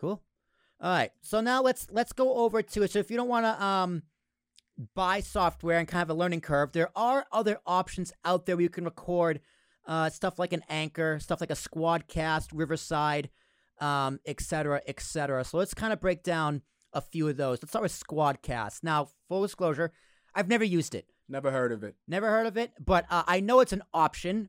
Cool. All right. So now let's let's go over to it. So if you don't want to um buy software and kind of a learning curve, there are other options out there where you can record uh, stuff like an Anchor, stuff like a Squadcast, Riverside, um, et cetera, et cetera. So let's kind of break down a few of those. Let's start with Squadcast. Now, full disclosure, I've never used it. Never heard of it. Never heard of it, but uh, I know it's an option,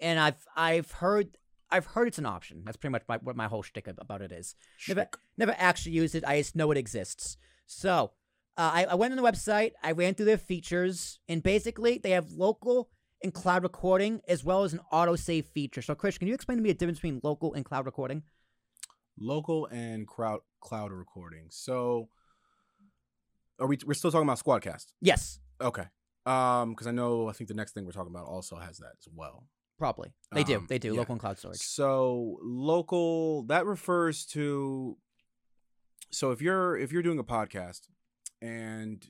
and I've I've heard I've heard it's an option. That's pretty much my, what my whole shtick about it is. Never never actually used it. I just know it exists. So uh, I, I went on the website. I ran through their features, and basically they have local and cloud recording as well as an autosave feature. So, Chris, can you explain to me the difference between local and cloud recording? Local and crowd cloud recording. So, are we? We're still talking about Squadcast. Yes, Okay. Um, because I know I think the next thing we're talking about also has that as well. Probably they do. Um, They do yeah. local and cloud storage. So local that refers to so if you're if you're doing a podcast and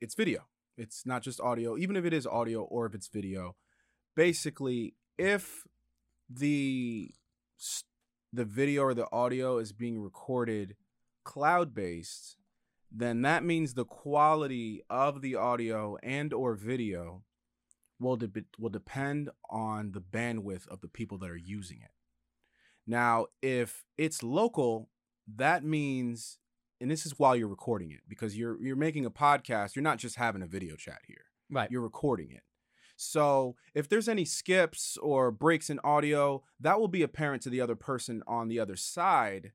it's video, it's not just audio, even if it is audio or if it's video, basically if the s- the video or the audio is being recorded cloud based, then that means the quality of the audio and or video will de- will depend on the bandwidth of the people that are using it. Now, if it's local, that means and this is while you're recording it because you're you're making a podcast, you're not just having a video chat here. Right. You're recording it. So, if there's any skips or breaks in audio, that will be apparent to the other person on the other side,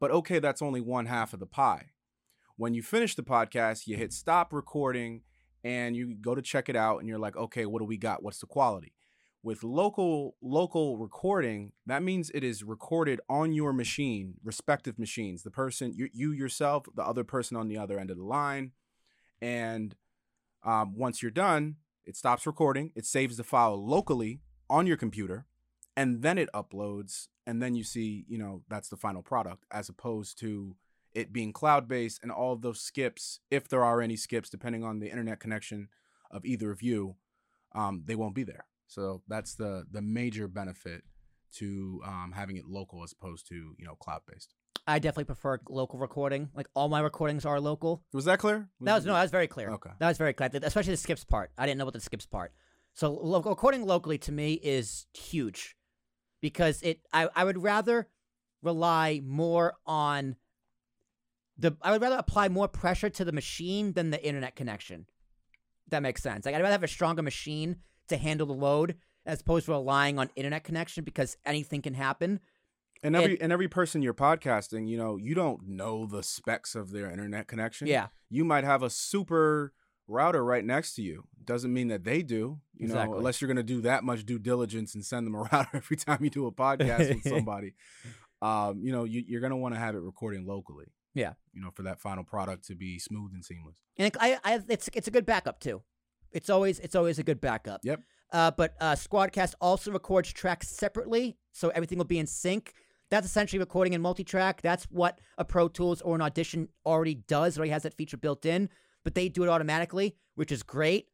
but okay, that's only one half of the pie. When you finish the podcast, you hit stop recording and you go to check it out and you're like, "Okay, what do we got? What's the quality?" With local local recording, that means it is recorded on your machine, respective machines. The person you, you yourself, the other person on the other end of the line, and um, once you're done, it stops recording. It saves the file locally on your computer, and then it uploads. And then you see, you know, that's the final product, as opposed to it being cloud based and all of those skips, if there are any skips, depending on the internet connection of either of you, um, they won't be there. So that's the the major benefit to um, having it local as opposed to you know cloud based. I definitely prefer local recording. Like all my recordings are local. Was that clear? That was no, that was very clear. Okay. That was very clear, especially the skips part. I didn't know about the skips part. So lo- recording locally to me is huge because it. I, I would rather rely more on the. I would rather apply more pressure to the machine than the internet connection. That makes sense. Like I'd rather have a stronger machine to handle the load as opposed to relying on internet connection because anything can happen. And every and every person you're podcasting, you know, you don't know the specs of their internet connection. Yeah, You might have a super router right next to you. Doesn't mean that they do. You Exactly. know, unless you're gonna do that much due diligence and send them a router every time you do a podcast with somebody. Um, you know, you, you're gonna want to have it recording locally. Yeah. You know, for that final product to be smooth and seamless. and it, I, I, it's it's a good backup too. It's always it's always a good backup. Yep. Uh, but uh, Squadcast also records tracks separately, so everything will be in sync. That's essentially recording in multi-track. That's what a Pro Tools or an Audition already does. Already has that feature built in, but they do it automatically, which is great.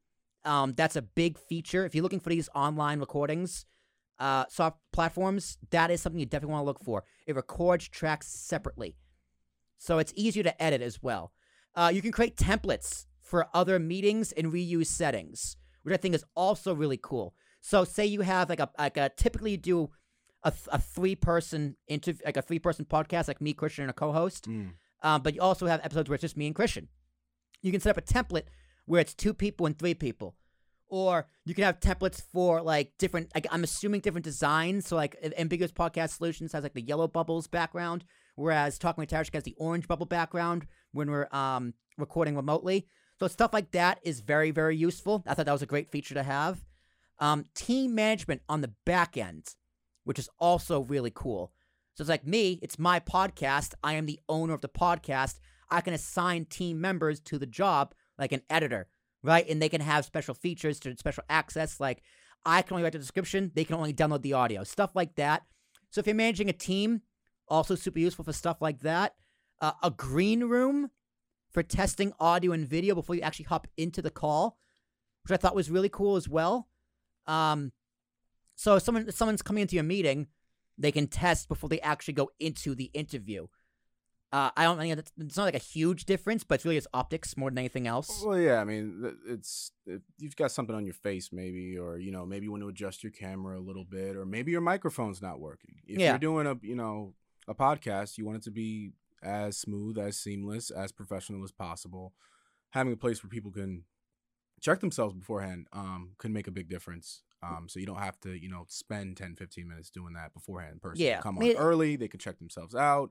Um, that's a big feature. If you're looking for these online recordings, uh, soft platforms, that is something you definitely want to look for. It records tracks separately, so it's easier to edit as well. Uh, you can create templates for other meetings and reuse settings, which I think is also really cool. So, say you have like a like a typically you do a, th- a three person interview, like a three person podcast, like me, Christian, and a co host. Um, but you also have episodes where it's just me and Christian. You can set up a template where it's two people and three people. Or you can have templates for like different, like I'm assuming different designs. So like Ambiguous Podcast Solutions has like the yellow bubbles background, whereas Talking with Tarashuk has the orange bubble background when we're um, recording remotely. So stuff like that is very, very useful. I thought that was a great feature to have. Um, team management on the back end, which is also really cool. So it's like me, it's my podcast. I am the owner of the podcast. I can assign team members to the job like an editor, right? And they can have special features to special access. Like I can only write the description, they can only download the audio, stuff like that. So if you're managing a team, also super useful for stuff like that. Uh, a green room for testing audio and video before you actually hop into the call, which I thought was really cool as well. Um, so if someone if someone's coming into your meeting, they can test before they actually go into the interview, Uh, I don't think it's, it's not like a huge difference, but it's really just optics more than anything else. Well, yeah, I mean, it's if you've got something on your face, maybe, or you know, maybe you want to adjust your camera a little bit, or maybe your microphone's not working. If Yeah. you're doing a, you know, a podcast, you want it to be as smooth, as seamless, as professional as possible. Having a place where people can check themselves beforehand um, can make a big difference. Um, so you don't have to, you know, spend 10, 15 minutes doing that beforehand in person. Yeah, Come on early, they can check themselves out.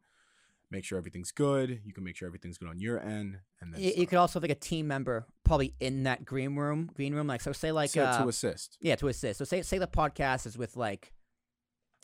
Make sure everything's good. You can make sure everything's good on your end, and then You, you could also have like a team member probably in that green room. Green room, like so. Say like So uh, to assist. Yeah, to assist. So say say the podcast is with like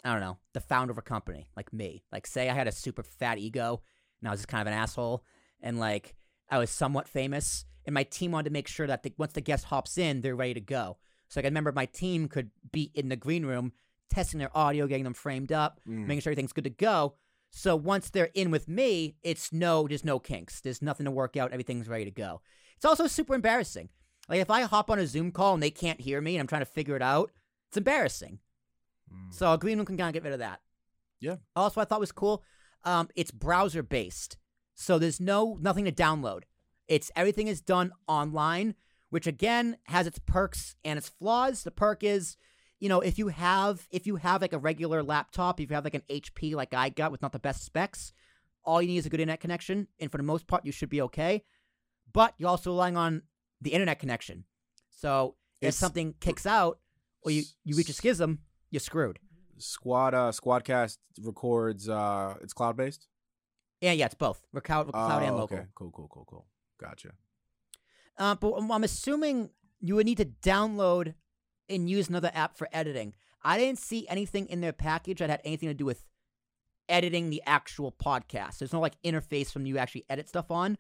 I don't know, the founder of a company, like me. Like say I had a super fat ego and I was just kind of an asshole and like I was somewhat famous and my team wanted to make sure that the, once the guest hops in, they're ready to go. So like, I remember my team could be in the green room testing their audio, getting them framed up, Mm. making sure everything's good to go. So once they're in with me, it's no, there's no kinks. There's nothing to work out. Everything's ready to go. It's also super embarrassing. Like if I hop on a Zoom call and they can't hear me and I'm trying to figure it out, it's embarrassing. Mm. So a green room can kind of get rid of that. Yeah. Also, I thought was cool. Um, it's browser based, so there's no nothing to download. It's everything is done online, which again has its perks and its flaws. The perk is, you know, if you have if you have like a regular laptop, if you have like an HP like I got with not the best specs, all you need is a good internet connection, and for the most part, you should be okay. But you're also relying on the internet connection. So if It's- something kicks out or you, you reach a schism, you're screwed. Squad uh Squadcast records uh it's cloud based? Yeah, yeah, it's both. We're cloud, we're cloud and local. Oh, Okay, cool, cool, cool, cool. Gotcha. Uh, but I'm I'm assuming you would need to download and use another app for editing. I didn't see anything in their package that had anything to do with editing the actual podcast. There's no like interface from you actually edit stuff on.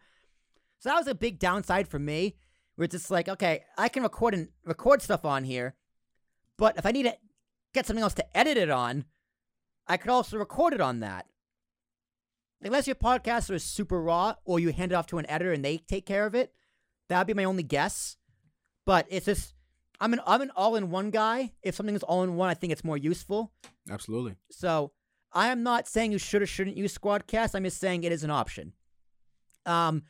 So that was a big downside for me. Where it's just like, okay, I can record and record stuff on here, but if I need to get something else to edit it on, I could also record it on that. Unless your podcaster is super raw, or you hand it off to an editor and they take care of it, that'd be my only guess. But it's just I'm an I'm an all in one guy. If something is all in one, I think it's more useful. Absolutely. So I am not saying you should or shouldn't use Squadcast. I'm just saying it is an option. Um,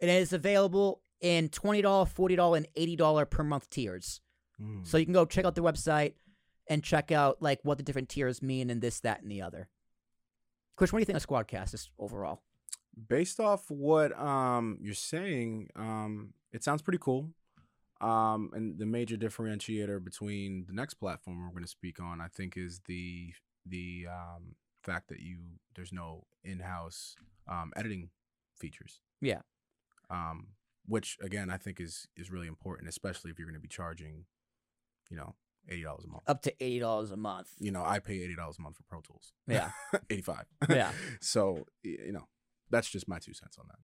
it is available in twenty dollar, forty dollar, and eighty dollar per month tiers. Mm. So you can go check out the website and check out like what the different tiers mean and this, that, and the other. Chris, what do you think of Squadcast just overall? Based off what um you're saying, um it sounds pretty cool. Um and the major differentiator between the next platform we're going to speak on I think is the the um fact that you there's no in-house um editing features. Yeah. Um which again I think is is really important especially if you're going to be charging you know $80 a month. Up to eighty dollars a month. You know, I pay $80 a month for Pro Tools. Yeah. 85. Yeah. so, you know, that's just my two cents on that.